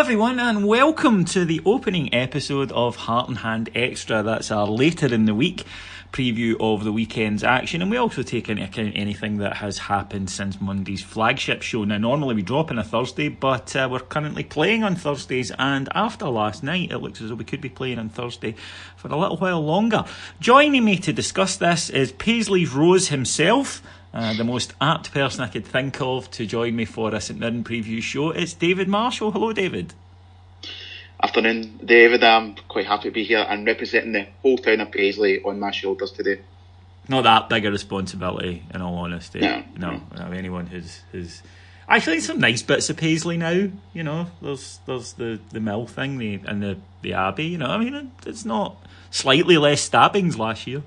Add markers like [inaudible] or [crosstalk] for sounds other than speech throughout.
Everyone, and welcome to the opening episode of Heart and Hand Extra. That's our later in the week preview of the weekend's action, and we also take into account anything that has happened since Monday's flagship show. Now, normally we drop on a Thursday, but uh, we're currently playing on Thursdays, and after last night, it looks as though we could be playing on Thursday for a little while longer. Joining me to discuss this is Paisley's Rose himself. Uh, the most apt person I could think of to join me for a St Mirren preview show. It's David Marshall. Hello, David. Afternoon, David. I'm quite happy to be here and representing the whole town of Paisley on my shoulders today. Not that big a responsibility, in all honesty. No, no. no. Anyone who's who's actually some nice bits of Paisley now. You know, there's there's the the mill thing, the and the the abbey. You know, I mean, it's not slightly less stabbings last year.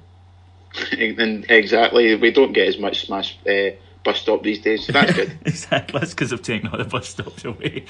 And exactly, we don't get as much smash uh, bus stop these days, so that's good. [laughs] exactly, that's because I've taken all the bus stops away.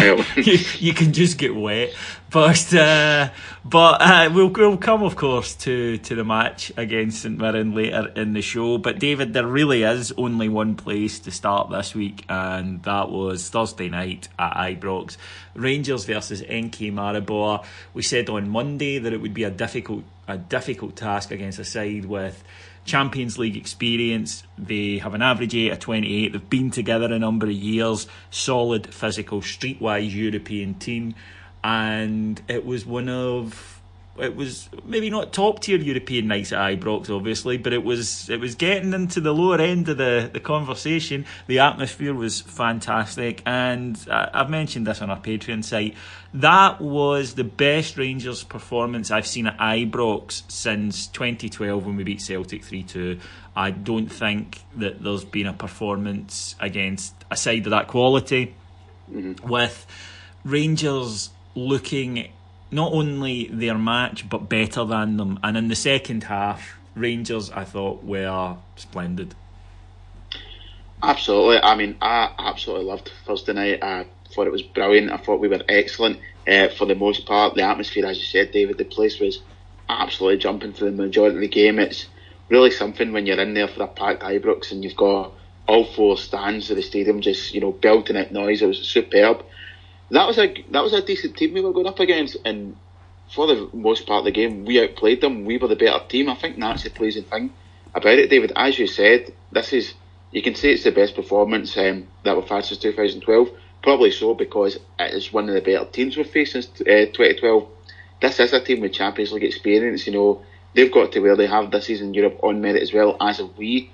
[laughs] you, you, can just get wet, but uh, but uh, we'll we'll come, of course, to to the match against St Mirren later in the show. But David, there really is only one place to start this week, and that was Thursday night at Ibrox, Rangers versus NK Maribor. We said on Monday that it would be a difficult a difficult task against a side with Champions League experience. They have an average age of 28. They've been together a number of years. Solid, physical, streetwise European team. And it was one of it was maybe not top tier European nights at Ibrox, obviously, but it was it was getting into the lower end of the, the conversation. The atmosphere was fantastic, and I've mentioned this on our Patreon site. That was the best Rangers performance I've seen at Ibrox since 2012 when we beat Celtic 3 2. I don't think that there's been a performance against a side of that quality mm-hmm. with Rangers looking not only their match but better than them. And in the second half, Rangers I thought were splendid. Absolutely. I mean, I absolutely loved Thursday night. I thought it was brilliant. I thought we were excellent uh, for the most part. The atmosphere, as you said, David, the place was absolutely jumping for the majority of the game. It's really something when you're in there for a packed Ibrox and you've got all four stands of the stadium just you know belting out noise. It was superb that was a that was a decent team we were going up against, and for the most part of the game, we outplayed them. We were the better team. I think that's the pleasing thing about it, David. As you said, this is you can say it's the best performance um, that we've had since 2012. Probably so because it is one of the better teams we've faced since uh, 2012. This is a team with Champions League experience. You know they've got to where they have this season in Europe on merit as well as we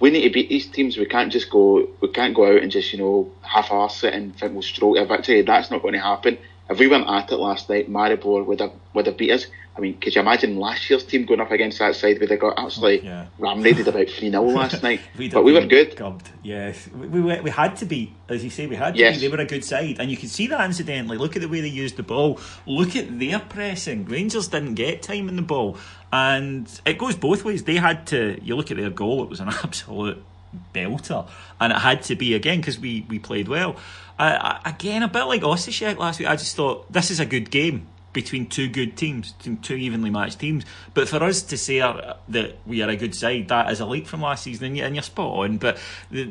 we need to beat these teams. We can't just go. We can't go out and just you know half-arse it and think we'll stroke a victory. That's not going to happen. If we weren't at it last night, Maribor would have would have beat us. I mean, could you imagine last year's team going up against that side? We'd have got absolutely yeah. ram-raided about 3 0 [laughs] last night. [laughs] but we were good. Gubbed. Yes. We, we, we had to be, as you say, we had to yes. be. They were a good side. And you can see that incidentally. Look at the way they used the ball. Look at their pressing. Rangers didn't get time in the ball. And it goes both ways. They had to, you look at their goal, it was an [laughs] absolute belter. And it had to be again because we, we played well. Uh, again, a bit like Osijek last week, I just thought this is a good game between two good teams, two evenly matched teams. But for us to say that we are a good side, that is a leap from last season, and you're spot on. But the,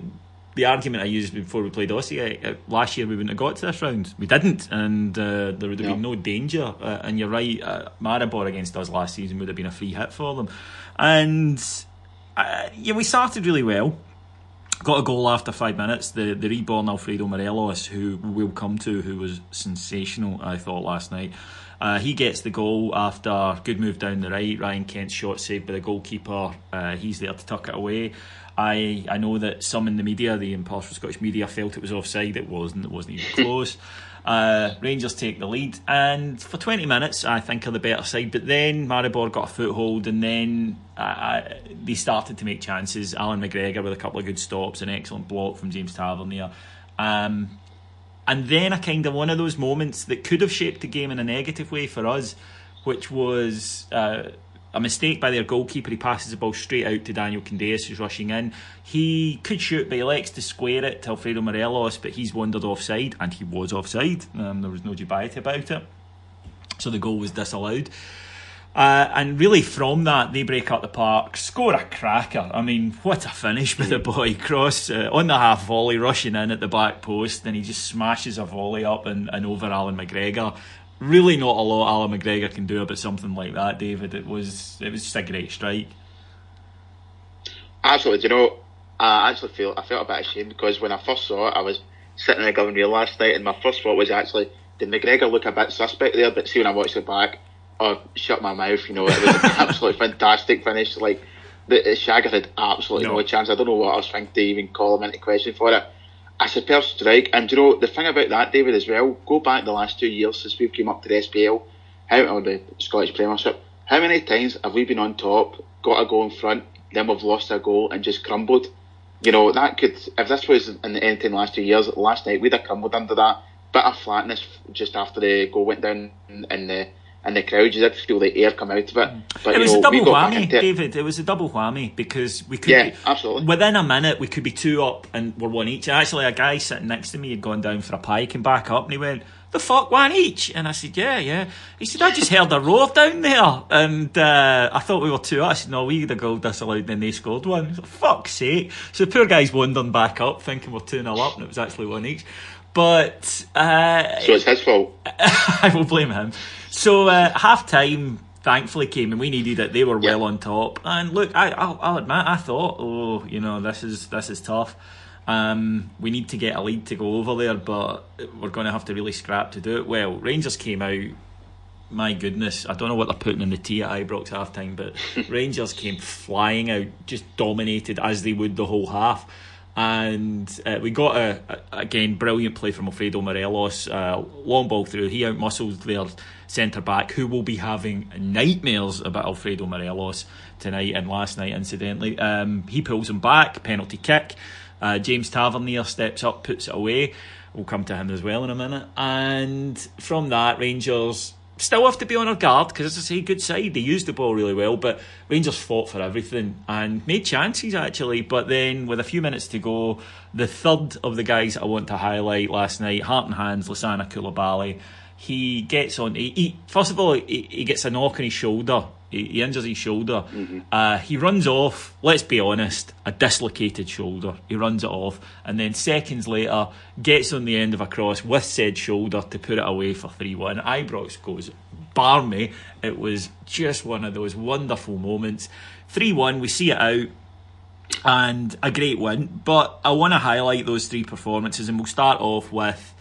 the argument I used before we played Osijek last year, we wouldn't have got to this round. We didn't, and uh, there would have been no danger. Uh, and you're right, uh, Maribor against us last season would have been a free hit for them. And uh, yeah, we started really well. Got a goal after five minutes. The the reborn Alfredo Morelos, who we'll come to, who was sensational, I thought last night. Uh, he gets the goal after good move down the right. Ryan Kent's shot saved by the goalkeeper. Uh, he's there to tuck it away. I I know that some in the media, the impartial Scottish media, felt it was offside. It wasn't. It wasn't even [laughs] close. Uh, Rangers take the lead, and for 20 minutes, I think are the better side. But then Maribor got a foothold, and then uh, they started to make chances. Allan McGregor with a couple of good stops, an excellent block from James Tavernier. Um, and then a kind of one of those moments that could have shaped the game in a negative way for us, which was uh, a mistake by their goalkeeper. He passes the ball straight out to Daniel Candeias, who's rushing in. He could shoot, but he elects to square it to Alfredo Morelos, but he's wandered offside, and he was offside. Um, there was no dubiety about it. So the goal was disallowed. Uh, and really, from that, they break up the park, score a cracker. I mean, what a finish with the boy cross uh, on the half volley, rushing in at the back post. Then he just smashes a volley up and, and over Allan McGregor really not a lot Allan McGregor can do about something like that, David. It was it was just a great strike. Absolutely. Do you know, I actually feel I felt a bit ashamed because when I first saw it, I was sitting in the Govan last night, and my first thought was actually, did McGregor look a bit suspect there? But see, when I watched it back, oh, shut my mouth. You know, it was an [laughs] absolutely fantastic finish. Like the Shagger had absolutely no. no chance. I don't know what I was thinking to even call him into question for it a superb strike. And you know the thing about that, David, as well. Go back the last two years since we've came up to the SPL, how or the Scottish Premiership. How many times have we been on top, got a goal in front, then we've lost a goal and just crumbled? You know that could if this was in the end last two years. Last night we'd have crumbled under that bit of flatness just after the goal went down in the uh, and the crowd, you did feel the air come out of it. But, it was know, a double whammy, David. It was a double whammy because we could, yeah, be, absolutely. Within a minute, we could be two up and we're one each. Actually, a guy sitting next to me had gone down for a pie, and back up, and he went, "The fuck, one each?" And I said, "Yeah, yeah." He said, "I just heard a roar down there, and uh, I thought we were two." I said, "No, we the goal disallowed, and then they scored one." Said, Fuck's sake! So the poor guy's wandering back up, thinking we're two 0 up, and it was actually one each. But uh, so it's his fault. [laughs] I will blame him. So uh, half time thankfully came and we needed it. They were well on top. And look, I, I'll, I'll, admit, I thought, oh, you know, this is this is tough. Um, we need to get a lead to go over there, but we're going to have to really scrap to do it. Well, Rangers came out. My goodness, I don't know what they're putting in the tea at Ibrox half time, but [laughs] Rangers came flying out, just dominated as they would the whole half and uh, we got a, a, again brilliant play from Alfredo Morelos, uh, long ball through. He outmuscled their centre back, who will be having nightmares about Alfredo Morelos tonight and last night, incidentally. Um, he pulls him back, penalty kick. Uh, James Tavernier steps up, puts it away. We'll come to him as well in a minute. And from that, Rangers still have to be on our guard because, as I say, good side. They used the ball really well, but Rangers fought for everything and made chances actually. But then, with a few minutes to go, the third of the guys I want to highlight last night, Heart and Hands, Lassana Coulibaly, he gets on. He, he first of all, he, he, gets a knock on his shoulder. He, he injures his shoulder. Mm-hmm. Uh, he runs off. Let's be honest, a dislocated shoulder. He runs it off, and then seconds later gets on the end of a cross with said shoulder to put it away for three one. Ibrox goes barmy. It was just one of those wonderful moments. Three one. We see it out and a great win. But I want to highlight those three performances, and we'll start off with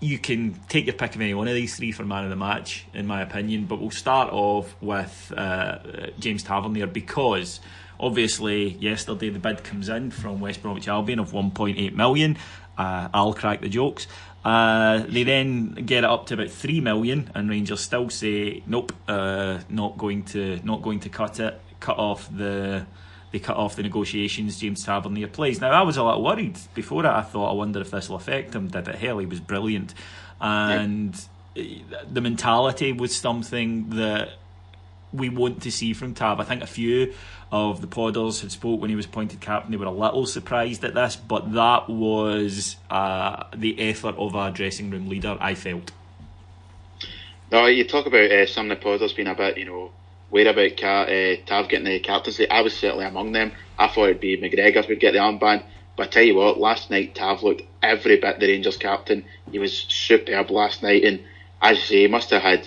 you can take your pick of any one of these three for man of the match, in my opinion. But we'll start off with uh, James Tavernier because obviously yesterday the bid comes in from West Bromwich Albion of 1.8 million. Uh, I'll crack the jokes. Uh, they then get it up to about three million, and Rangers still say nope, uh, not going to not going to cut it, cut off the they cut off the negotiations. James Tavernier plays. Now I was a little worried before that. I thought, I wonder if this will affect him. Did it? Hell, he was brilliant, and the mentality was something that we want to see from Tav. I think a few of the podders had spoke when he was appointed captain. They were a little surprised at this, but that was uh, the effort of our dressing room leader. I felt. No, you talk about uh, some of the podders being a bit, you know, where about uh, Tav getting the captaincy. I was certainly among them. I thought it'd be McGregor who'd get the armband, But I tell you what, last night Tav looked every bit the Rangers captain. He was superb last night, and as you say, he must have had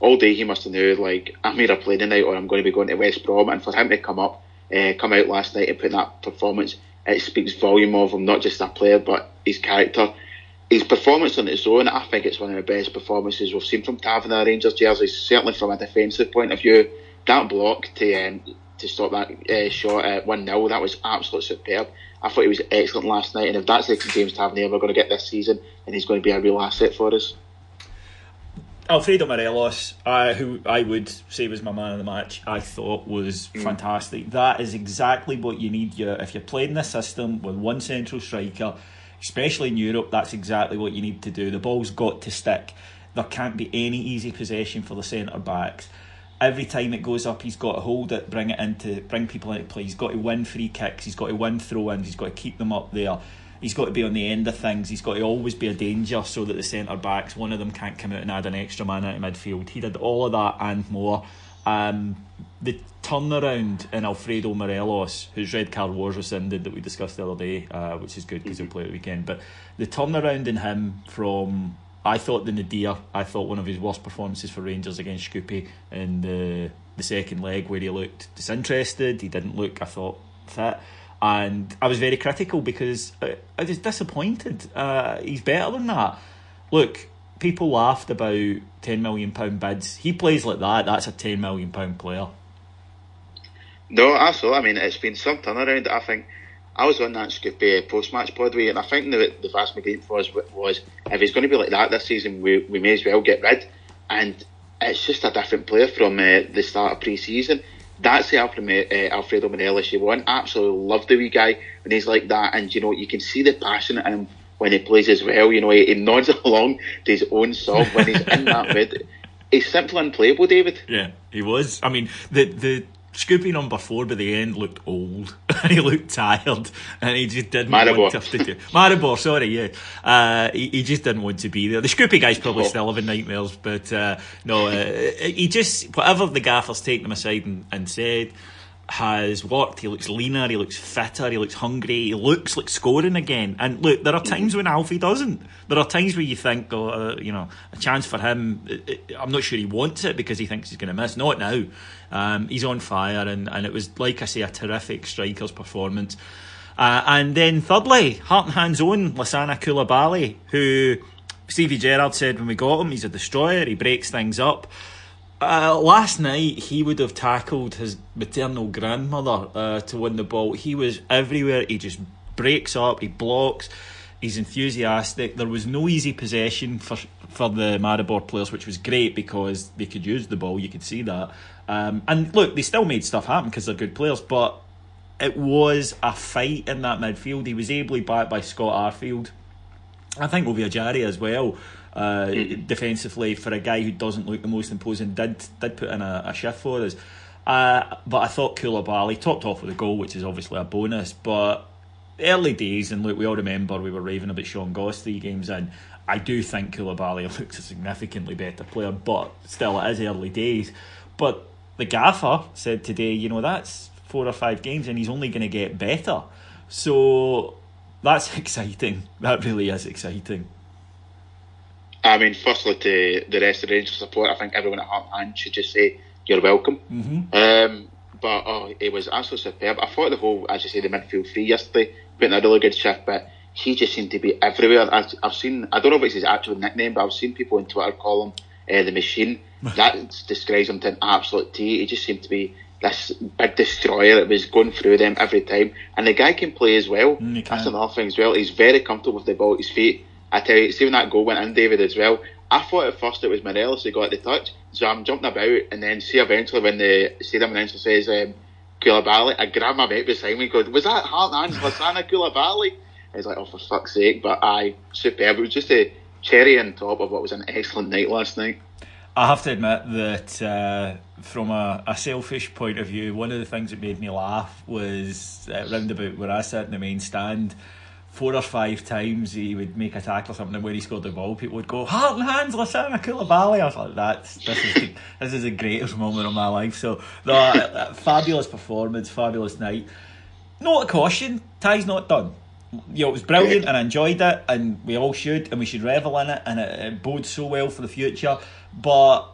all day. He must have knew like I'm either playing tonight or I'm going to be going to West Brom. And for him to come up, uh, come out last night and put in that performance, it speaks volume of him, not just a player but his character. His performance on its own, I think it's one of the best performances we've seen from Tav in the Rangers jersey. Certainly from a defensive point of view, that block to um, to stop that uh, shot at one 0 that was absolutely superb. I thought he was excellent last night, and if that's the James Tavernier we're going to get this season, and he's going to be a real asset for us. Alfredo Morelos, uh, who I would say was my man of the match, I thought was mm. fantastic. That is exactly what you need. You, if you're playing this system with one central striker, especially in Europe, that's exactly what you need to do. The ball's got to stick. There can't be any easy possession for the centre backs. Every time it goes up, he's got to hold it, bring it into, bring people into play. He's got to win free kicks. He's got to win throw-ins. He's got to keep them up there he's got to be on the end of things. He's got to always be a danger so that the centre backs, one of them can't come out and add an extra man out of midfield. He did all of that and more. Um, the turnaround in Alfredo Morelos, whose red card was rescinded that we discussed the other day, uh, which is good because he'll play at the weekend. But the turnaround in him from I thought the Nadir, I thought one of his worst performances for Rangers against Shkupi in the the second leg where he looked disinterested. He didn't look, I thought, fit and I was very critical because I, was disappointed. Uh, he's better than that. Look, people laughed about ten million pound bids. He plays like that. That's a ten million pound player. No, absolutely. I mean, it's been some turnaround. I think I was on that Shkupi post match pod and I think the the vast majority for us was if he's going to be like that this season, we we may as well get rid. And it's just a different player from uh, the start of pre season that's the Alfredo, uh, Alfredo Morelos you want. Absolutely love the wee guy when he's like that, and you know you can see the passion in him when he plays as well. You know he, he nods [laughs] along to his own song when he's in that [laughs] mood. He's simply unplayable, David. Yeah, he was. I mean, the the Shkupi number four by the end looked old and [laughs] he looked tired and he just didn't Maribor. want to do Maribor, sorry, yeah. Uh, he, he just didn't want to be there. The Shkupi guy's probably oh. still having nightmares, but uh, no, uh, he just, whatever the gaffer's taken him aside and, and said, has worked. He looks leaner, he looks fitter, he looks hungry, he looks like scoring again. And look, there are times when Alfie doesn't. There are times where you think, oh, uh, you know, a chance for him. I'm not sure he wants it because he thinks he's going to miss. Not now. Um, he's on fire, and, and it was, like I say, a terrific striker's performance. Uh, and then thirdly, Heart and Hand's own Lassana Coulibaly, who Stevie Gerrard said when we got him, he's a destroyer, he breaks things up. Uh, last night he would have tackled his maternal grandmother uh, to win the ball. He was everywhere. He just breaks up. He blocks. He's enthusiastic. There was no easy possession for for the Maribor players, which was great because they could use the ball. You could see that. Um, and look, they still made stuff happen because they're good players. But it was a fight in that midfield. He was ably backed by Scott Arfield. I think Ovie as well uh, defensively for a guy who doesn't look the most imposing. Did did put in a, a shift for us. Uh, but I thought Coulibaly topped off with a goal, which is obviously a bonus. But early days, and look, we all remember we were raving about Sean Goss three games in. I do think Coulibaly looks [laughs] a significantly better player, but still, it is early days. But the gaffer said today, you know, that's four or five games, and he's only going to get better. So that's [laughs] exciting. That really is exciting. I mean, firstly, to the rest of the Rangers support, I think everyone at Heart Hand should just say you're welcome. Mm-hmm. Um, but oh, it was absolutely superb. I thought the whole, as you say, the midfield three yesterday put in a really good shift, but he just seemed to be everywhere. I've, I've seen, I don't know if it's his actual nickname, but I've seen people on Twitter call him uh, the Machine. [laughs] that describes him to an absolute T. He just seemed to be this big destroyer that was going through them every time. And the guy can play as well. Mm, That's another thing as well. He's very comfortable with the ball at his feet. I tell you, see when that goal went in, David, as well. I thought at first it was Morelos who got the touch, so I'm jumping about, and then see eventually when the stadium announcer says um, Coulibaly, I grab my mate beside me and go, was that Heart and Lassana Coulibaly? He's like, oh, for fuck's sake, but I superb. It was just a cherry on top of what was an excellent night last night. I have to admit that uh, from a, a, selfish point of view, one of the things that made me laugh was uh, round about where I sat in the main stand four or five times he would make a tackle or something, when he scored the ball, people would go, Heart and hands, Lassana Coulibaly. I was like, that's, this is, [laughs] this is the greatest moment of my life. So, no, fabulous performance, fabulous night. Note a caution, Ty's not done. you know, it was brilliant and I enjoyed it, and we all should, and we should revel in it, and it, it bodes so well for the future. But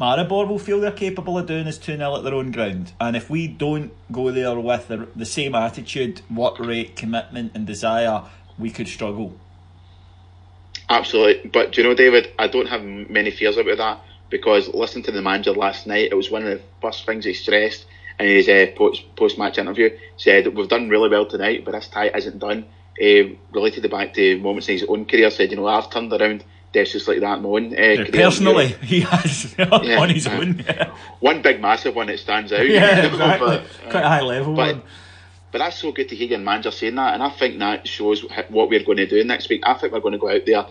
Maribor will feel they're capable of doing is 2 0 at their own ground. And if we don't go there with the, the same attitude, work rate, commitment, and desire, we could struggle. Absolutely. But do you know, David, I don't have many fears about that because listening to the manager last night, it was one of the first things he stressed in his uh, post match interview. Said, We've done really well tonight, but this tie isn't done. Uh, related it back to moments in his own career, said, You know, I've turned around just like that in uh, yeah, Personally, he has [laughs] yeah, on his uh, own. Yeah. [laughs] One big, massive one that stands out. Yeah, [laughs] exactly. but, uh, Quite a high level but, one. But that's so good to hear your manager saying that, and I think that shows what we're going to do next week. I think we're going to go out there.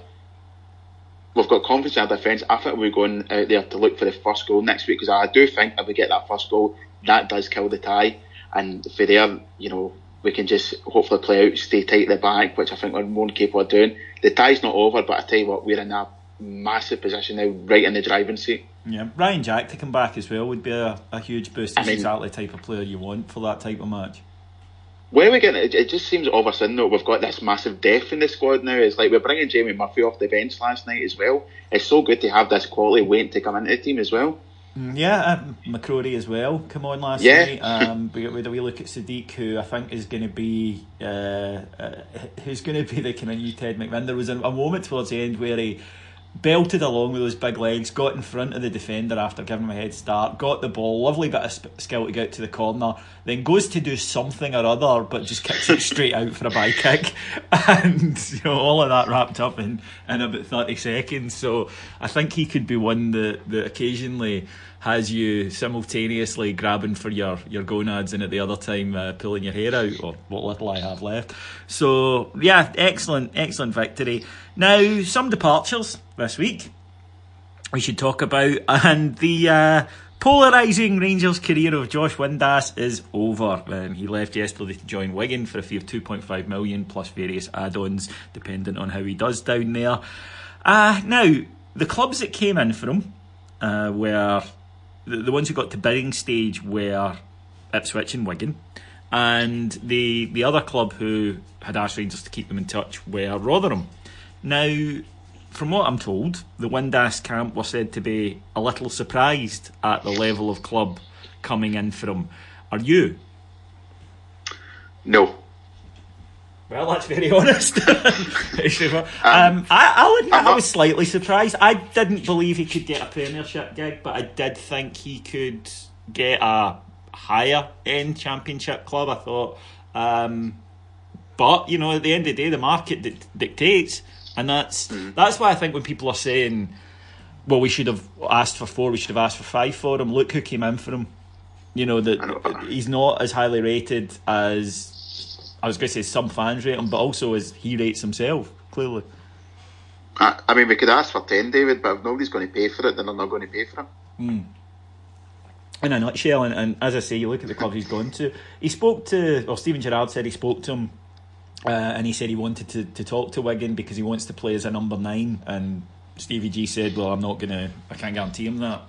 We've got confidence in our defence. I think we're going out there to look for the first goal next week because I do think if we get that first goal, that does kill the tie. And for there, you know, we can just hopefully play out, stay tight at the back, which I think we're more capable of doing. The tie's not over, but I tell you what, we're in a massive position now, right in the driving seat. Yeah, Ryan Jack to come back as well would be a, a huge boost. He's I mean, exactly the type of player you want for that type of match. Where we getting it, it just seems all of a sudden though we've got this massive depth in the squad now. It's like we're bringing Jamie Murphy off the bench last night as well. It's so good to have this quality waiting to come into the team as well. Mm, yeah, uh, McCrorie as well. Come on last yeah. night. Um, [laughs] we with a wee look at Sadiq, who I think is going to be uh, uh, who's going [laughs] to be the kind of new Ted McMinn. There was a, a moment towards the end where he belted along with those big legs, got in front of the defender after giving him a head start, got the ball, lovely bit of skill to get to the corner, then goes to do something or other, but just kicks it straight out for a by kick, [laughs] and you know all of that wrapped up in in about thirty seconds. So I think he could be one that that occasionally has you simultaneously grabbing for your, your gonads and at the other time uh, pulling your hair out, or what little I have left. So, yeah, excellent, excellent victory. Now, some departures this week we should talk about, and the uh, polarising Rangers career of Josh Windass is over. Um, he left yesterday to join Wigan for a fee of 2.5 million plus various add ons, dependent on how he does down there. Uh, now, the clubs that came in for him uh, were the, the ones who got to bidding stage were Ipswich and Wigan. And the the other club who had asked Rangers to keep them in touch were Rotherham. Now, from what I'm told, the Windass camp were said to be a little surprised at the level of club coming in from. Are you? No. Well, that's very honest. [laughs] um, um, I, I'll admit I was slightly surprised. I didn't believe he could get a Premiership gig, but I did think he could get a higher end Championship club. I thought, um, but you know, at the end of the day, the market di- dictates, and that's mm. that's why I think when people are saying, "Well, we should have asked for four, we should have asked for five for him," look who came in for him. You know that he's not as highly rated as I was going to say some fans rate him, but also as he rates himself, clearly. I, I mean, we could ask for 10, David, but if nobody's going to pay for it, then they're not going to pay for him. Mm. In a nutshell, and, and, as I say, you look at the clubs he's gone to. He spoke to, or Steven Gerrard said he spoke to him, uh, and he said he wanted to, to talk to Wigan because he wants to play as a number nine. And Stevie G said, "Well, I'm not going to, I can't guarantee him that."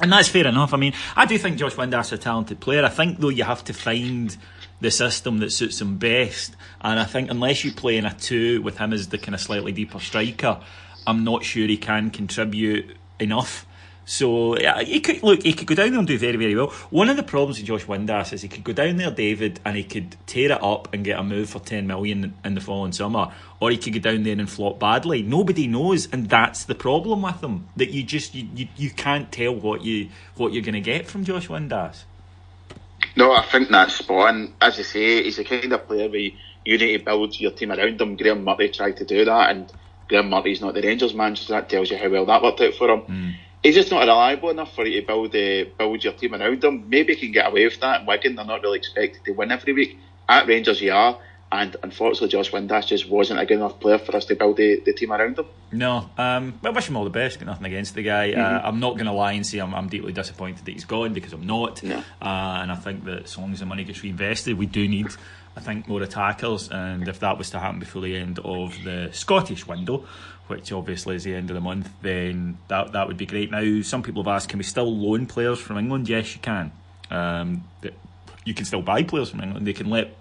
And that's fair enough. I mean, I do think Josh Windass is a talented player. I think though you have to find the system that suits him best. And I think unless you play in a two with him as the kind of slightly deeper striker, I'm not sure he can contribute enough. So he could look. He could go down there and do very, very well. One of the problems with Josh Windass is he could go down there, David, and he could tear it up and get a move for ten million in the following summer, or he could go down there and flop badly. Nobody knows, and that's the problem with him. That you just you, you, you can't tell what you what you're going to get from Josh Windass. No, I think that's spot on. As you say, he's the kind of player where you need to build your team around him. Graeme Murty tried to do that, and Graeme Murty's not the Rangers manager, so that tells you how well that worked out for him. Mm. He's just not reliable enough for you to build uh, build your team around him. Maybe he can get away with that. Wigan, they're not really expected to win every week. At Rangers, you are. And unfortunately, Josh Windass just wasn't a good enough player for us to build the, the team around him. No, um, I wish him all the best. Got nothing against the guy. Uh, mm-hmm. Uh, I'm not going to lie and say I'm, I'm, deeply disappointed that he's gone because I'm not. No. Uh, and I think that as long as the money gets reinvested, we do need, I think, more attackers. And if that was to happen before the end of the Scottish window, which obviously is the end of the month, then that that would be great. Now, some people have asked, can we still loan players from England? Yes, you can. Um, you can still buy players from England. They can let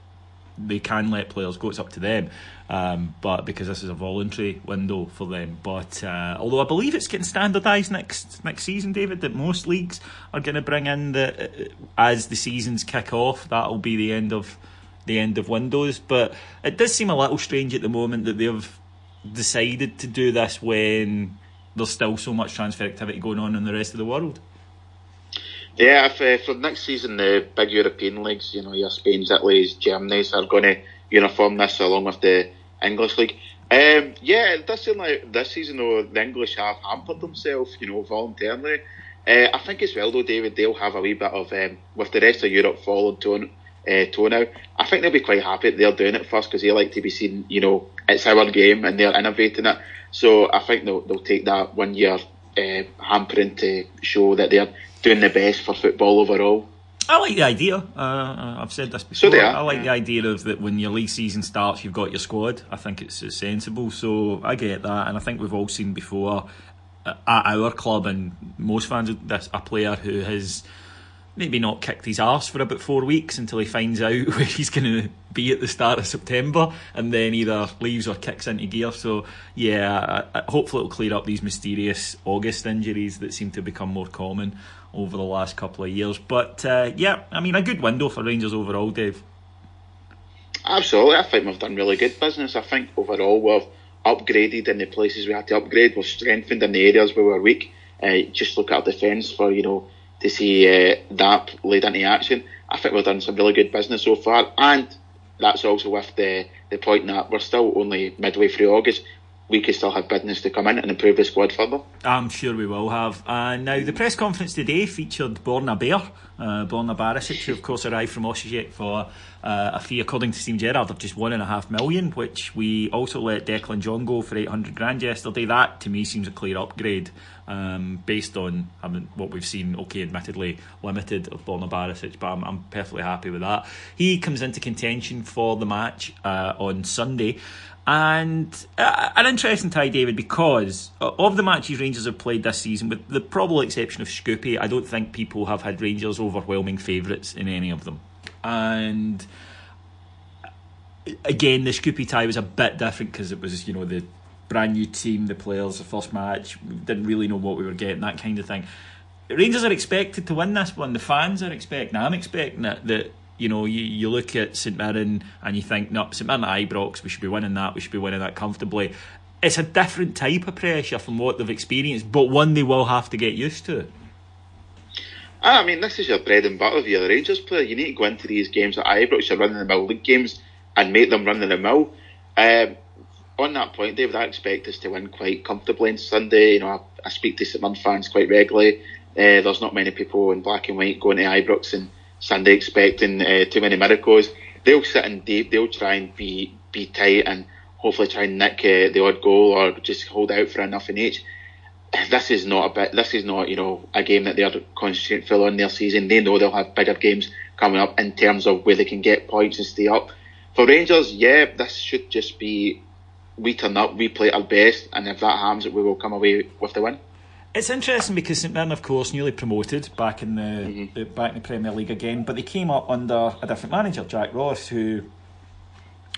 they can let players go. It's up to them. Um, but because this is a voluntary window for them. But uh, although I believe it's getting standardised next next season, David, that most leagues are going to bring in the uh, as the seasons kick off. That'll be the end of the end of windows. But it does seem a little strange at the moment that they've decided to do this when there's still so much transfer activity going on in the rest of the world. Yeah, if uh, for next season the big European leagues, you know, your Spain's, Italy's, Germany's are going to uniform this along with the English league. Um, yeah, it does seem like this season though the English have hampered themselves, you know, voluntarily. Uh, I think as well though, David, they'll have a wee bit of um, with the rest of Europe following tone, uh, toe now. I think they'll be quite happy they're doing it first because they like to be seen, you know, it's our game and they're innovating it. So I think they'll they'll take that one year uh, hampering to show that they're doing the best for football overall. I like the idea. Uh, I've said this before. So I like the idea of that when your league season starts, you've got your squad. I think it's, it's sensible. So I get that, and I think we've all seen before uh, at our club and most fans of this a player who has maybe not kicked his arse for about four weeks until he finds out [laughs] where he's going to be at the start of September and then either leaves or kicks into gear. So, yeah, hopefully it'll clear up these mysterious August injuries that seem to become more common over the last couple of years. But, uh, yeah, I mean, a good window for Rangers overall, Dave. Absolutely. I think we've done really good business. I think overall we've upgraded in the places we had to upgrade. We've strengthened in the areas where we were weak. Uh, just look at defence for, you know, to see uh, that laid into action. I think we've done some really good business so far, and that's also with the the point that we're still only midway through August. We could still have business to come in and improve the squad further. I'm sure we will have. Uh, now, the press conference today featured Borna Bear, uh, Borna Barisic, who of course arrived from Osijek for uh, a fee, according to Steve Gerrard, of just one and a half million, which we also let Declan John go for 800 grand yesterday. That, to me, seems a clear upgrade um, based on I mean, what we've seen. Okay, admittedly limited of Borna Barisic, but I'm, I'm, perfectly happy with that. He comes into contention for the match uh, on Sunday. And uh, an interesting tie, David, because of the matches Rangers have played this season, with the probable exception of Shkupi, I don't think people have had Rangers overwhelming favourites in any of them. And again, the Shkupi tie was a bit different because it was, you know, the brand new team, the players, the first match, didn't really know what we were getting, that kind of thing. Rangers are expected to win this one. The fans are expecting. I'm expecting it. That you know, you, you look at St Mirren and you think, no, St Mirren at Ibrox, we should be winning that. We should be winning that comfortably. It's a different type of pressure from what they've experienced, but one they will have to get used to. Ah, I mean, this is your bread and butter if you're a Rangers player. You need to go into these games at Ibrox, you're running the mill league games, and make them run in the mill. Um, on that point, David, I expect us to win quite comfortably on Sunday. You know, I, I speak to St fans quite regularly. Uh, there's not many people in black and white going to Ibrox and Sunday expecting uh, too many miracles. They'll sit in deep. They'll try and be be tight and hopefully try and nick uh, the odd goal or just hold out for enough in each. This is not a bit. This is not you know a game that they're concentrating full on their season. They know they'll have bigger games coming up in terms of where they can get points and stay up. For Rangers, yeah, this should just be we turn up, we play our best, and if that happens, we will come away with the win. It's interesting because St Mirren, of course, newly promoted back in the, mm-hmm. the, back in the Premier League again, but they came up under a different manager, Jack Ross, who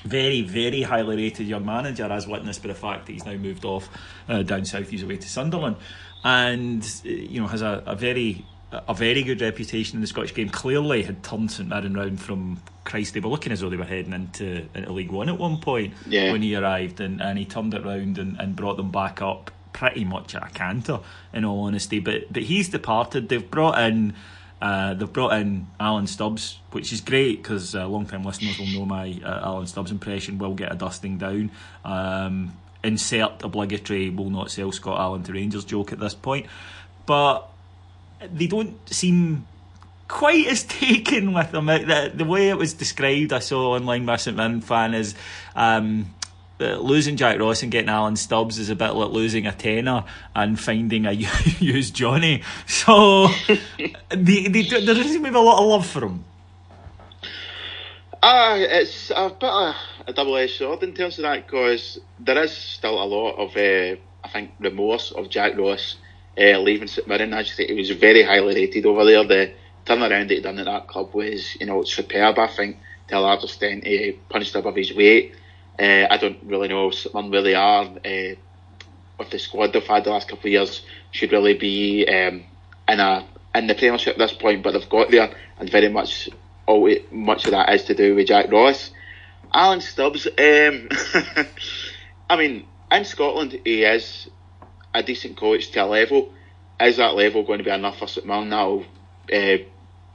very, very highly rated young manager, as witnessed by the fact that he's now moved off uh, down south. He's away to Sunderland, and uh, you know has a, a very a very good reputation in the Scottish game. Clearly, had turned St Mirren round from Christ. They were looking as though they were heading into, into League One at one point yeah. when he arrived, and, and he turned it round and, and brought them back up pretty much at a canter, in all honesty. But but he's departed. They've brought in. Uh, they've brought in Alan Stubbs, which is great because uh, long-time listeners will know my uh, Alan Stubbs impression. Will get a dusting down. Um, insert obligatory will not sell Scott Allan to Rangers joke at this point, but they don't seem quite as [laughs] taken with them. The, the way it was described, I saw online by St Mirren fan is. Um, uh, losing Jack Ross and getting Alan Stubbs is a bit like losing a tenor and finding a [laughs] used Johnny. So [laughs] they, they, there doesn't seem to be a lot of love for him. Ah, uh, it's a bit of a double-edged sword in terms of that because there is still a lot of, uh, I think, remorse of Jack Ross uh, leaving St Mirren. I just think he was very highly rated over there. The turnaround that he done at that club was, you know, superb. I think to a large extent he punched above his weight. Uh, I don't really know where they are uh, with the squad they've had the last couple of years. Should really be um, in a in the Premiership at this point, but they've got there, and very much all much of that is to do with Jack Ross. Alan Stubbs, um, [laughs] I mean, in Scotland he is a decent coach to a level. Is that level going to be enough for St Mirren? That'll, uh,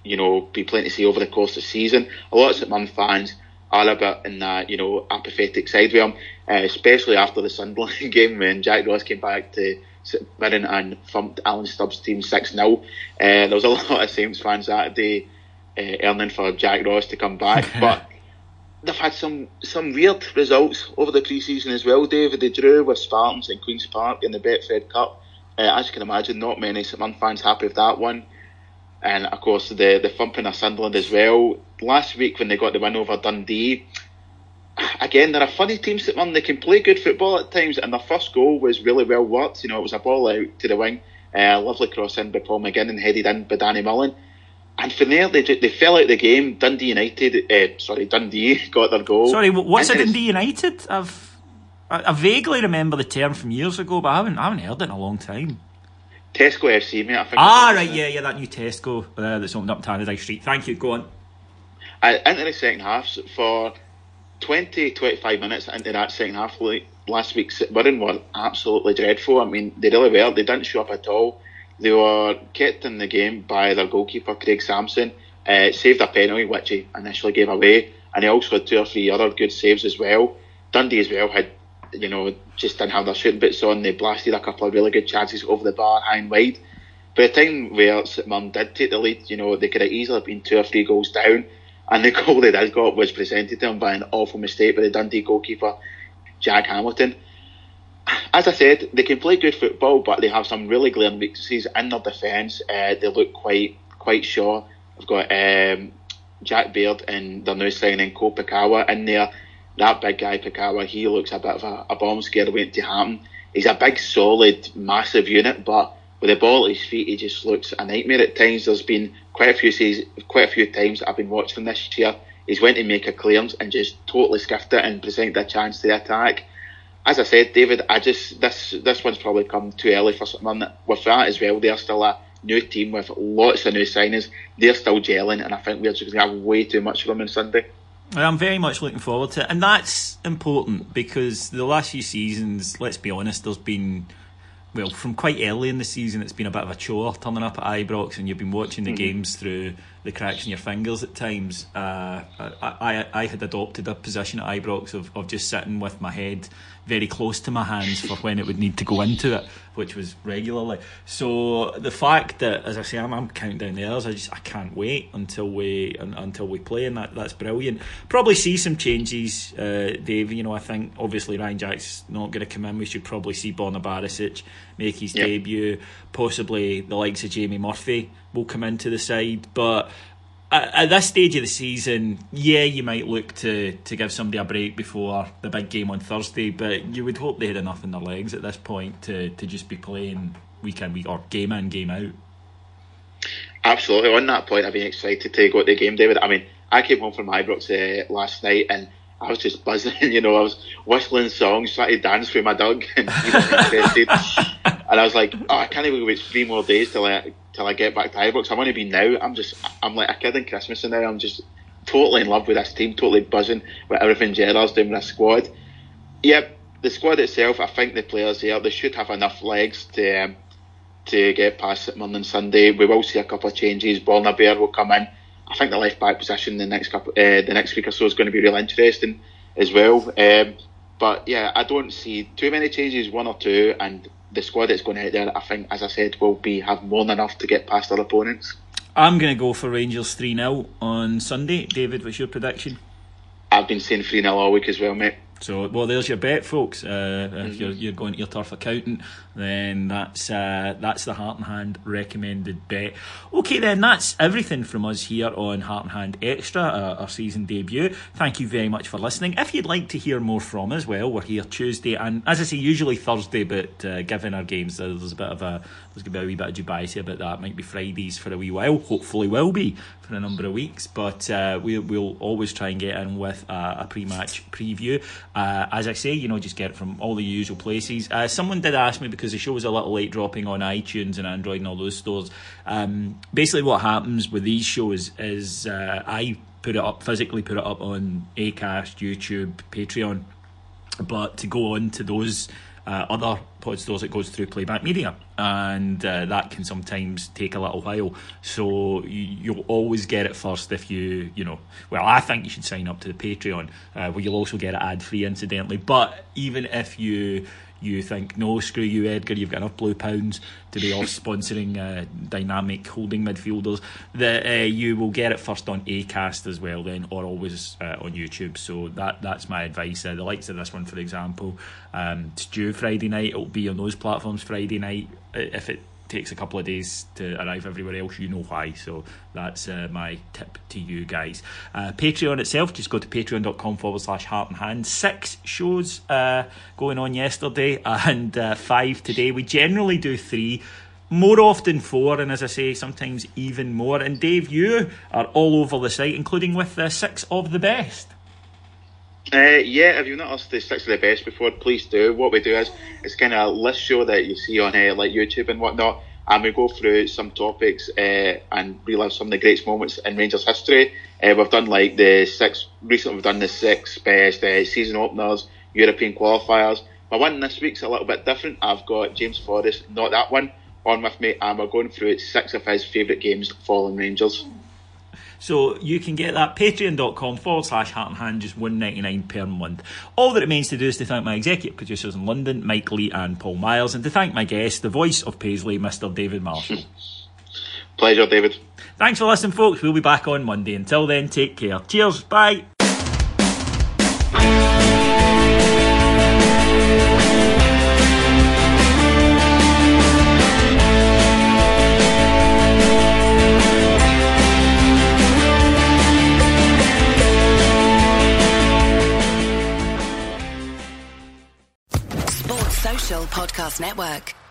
you know, be plenty to see over the course of the season. A lot of St Mirren fans are a bit in that, you know, apathetic side with him, uh, especially after the Sunderland [laughs] game when Jack Ross came back to St Mirren and thumped Alan Stubbs' team 6 0. Uh, there was a [laughs] lot of Saints fans that day uh, earning for Jack Ross to come back, [laughs] but they've had some some weird results over the pre-season as well. David, they drew with Spartans in Queens Park in the Betfred Cup. Uh, as you can imagine, not many St fans happy with that one. And of course, the the thumping of Sunderland as well. Last week when they got the win over Dundee, again they're a funny team. St They can play good football at times, and their first goal was really well worked. You know, it was a ball out to the wing, uh, lovely cross in by Paul McGinn and headed in by Danny Mullen. And from there, they, they fell out of the game. Dundee United, uh, sorry, Dundee [laughs] got their goal. Sorry, what's a Dundee United? I've I, I, vaguely remember the term from years ago, but I haven't I haven't heard it in a long time. Tesco FC, mate. I think ah, right, yeah, yeah, that new Tesco uh, that's opened up Tannadice Street. Thank you. Go on. Uh, into the second half for 20, 25 minutes into that second half, last week, Mirren were absolutely dreadful. I mean, they really were. They didn't show up at all. They were kept in the game by their goalkeeper, Craig Samson. Uh, saved a penalty, which he initially gave away, and he also had two or three other good saves as well. Dundee as well had, you know, just didn't have their shooting boots on. They blasted a couple of really good chances over the bar, high and wide. By the time where St did take the lead, you know, they could have easily been two or three goals down. And the [laughs] goal they did got was presented to them by an awful mistake by the Dundee goalkeeper, Jack Hamilton as I said, they can play good football, but they have some really glaring weaknesses in their defence. Uh, they look quite quite sure. I've got um, Jack Baird and they're now signing Ko Pekawa in there. That big guy Pekawa, he looks a bit of a, a bomb scare waiting to happen. He's a big, solid, massive unit, but with the ball at his feet, he just looks a nightmare at times. There's been quite a few seasons, quite a few times I've been watching this year. He's went to make a clearance and just totally skiffed it and presented a chance to the attack as I said, David, I just this this one's probably come too early for someone. With that as well, they're still a new team with lots of new signings. They're still gelling, and I think we're just going to have way too much of them on Sunday. I'm very much looking forward to it, and that's important because the last few seasons, let's be honest, there's been well from quite early in the season, it's been a bit of a chore turning up at Ibrox, and you've been watching the mm-hmm. games through the cracks in your fingers at times. Uh, I, I, I had adopted a position at Ibrox of, of just sitting with my head very close to my hands for when it would need to go into it, which was regularly. So the fact that, as I say, I'm, I'm counting down the hours. I just I can't wait until we until we play, and that that's brilliant. Probably see some changes, uh, Dave. You know, I think obviously Ryan Jack's not going to come in. We should probably see Borna Barisic make his yep. debut. Possibly the likes of Jamie Murphy will come into the side, but at, this stage of the season, yeah, you might look to, to give somebody a break before the big game on Thursday, but you would hope they had enough in their legs at this point to, to just be playing week in week or game in game out. Absolutely. On that point, I've been excited to go to the game, David. I mean, I came home from Ibrox uh, last night and I was just buzzing. [laughs] You know, I was whistling songs, trying to dance with my dog, and he was interested. and I was like, oh, I can't even wait three more days till I till I get back to Ibrox. I want to be now. I'm just, I'm like a kid in Christmas, and now I'm just totally in love with this team, totally buzzing with everything Gerrard's doing with this squad. Yep, the squad itself, I think the players here, they should have enough legs to um, to get past it Monday and Sunday. We will see a couple of changes. Borna Bear will come in. I think the left back position the next couple, uh, the next week or so is going to be real interesting as well. Um, but yeah, I don't see too many changes, one or two, and the squad that's going out there, I think, as I said, will be have more than enough to get past their opponents. I'm going to go for Rangers 3 0 on Sunday. David, what's your prediction? I've been saying 3 0 all week as well, mate. So, well, there's your bet, folks. Uh, mm-hmm. If you're, you're going to your turf accountant, then that's uh, that's the Heart and Hand recommended bet. Okay, then that's everything from us here on Heart and Hand Extra, uh, our season debut. Thank you very much for listening. If you'd like to hear more from us, well, we're here Tuesday and, as I say, usually Thursday, but uh, given our games, there's a bit of a there's going to be a wee bit of Dubai about that. Might be Fridays for a wee while. Hopefully, will be for for a number of weeks, but uh, we, will always try and get in with a, a pre-match preview. Uh, as I say, you know, just get it from all the usual places. Uh, someone did ask me because the show was a little late dropping on iTunes and Android and all those stores. Um, basically, what happens with these shows is uh, I put it up physically, put it up on Acast, YouTube, Patreon, but to go on to those uh, other pod it goes through playback media, and uh, that can sometimes take a little while. So you, will always get it first if you, you know. Well, I think you should sign up to the Patreon, uh, where you'll also get it ad free, incidentally. But even if you you think, no, screw you, Edgar, you've got enough blue pounds to be off [laughs] sponsoring uh, dynamic holding midfielders, that uh, you will get it first on Acast as well, then, or always uh, on YouTube. So that that's my advice. Uh, the likes of this one, for example, um, it's due Friday night. It'll be on those platforms Friday night. If it takes a couple of days to arrive everywhere else, you know why. So that's uh, my tip to you guys. Uh, Patreon itself, just go to patreon.com forward slash heart and hand. Six shows uh, going on yesterday [laughs] and uh, five today. We generally do three. More often four, and as I say, sometimes even more. And Dave, you are all over the site, including with the six of the best. Uh, yeah, if you've not listened to Six of the Best before, please do. What we do is it's kind of a list show that you see on uh, like YouTube and whatnot, and we go through some topics uh, and relive some of the greatest moments in Rangers history. Uh, we've done like the six recently. We've done the six best uh, season openers, European qualifiers. My one this week's a little bit different. I've got James Forrest, not that one, on with me, and we're going through six of his favourite games following Rangers. So you can get that patreon.com forward slash heart and hand, just one ninety nine per month. All that remains to do is to thank my executive producers in London, Mike Lee and Paul Miles, and to thank my guest, the voice of Paisley, Mr. David Marshall. [laughs] Pleasure, David. Thanks for listening, folks. We'll be back on Monday. Until then, take care. Cheers. Bye. Podcast Network.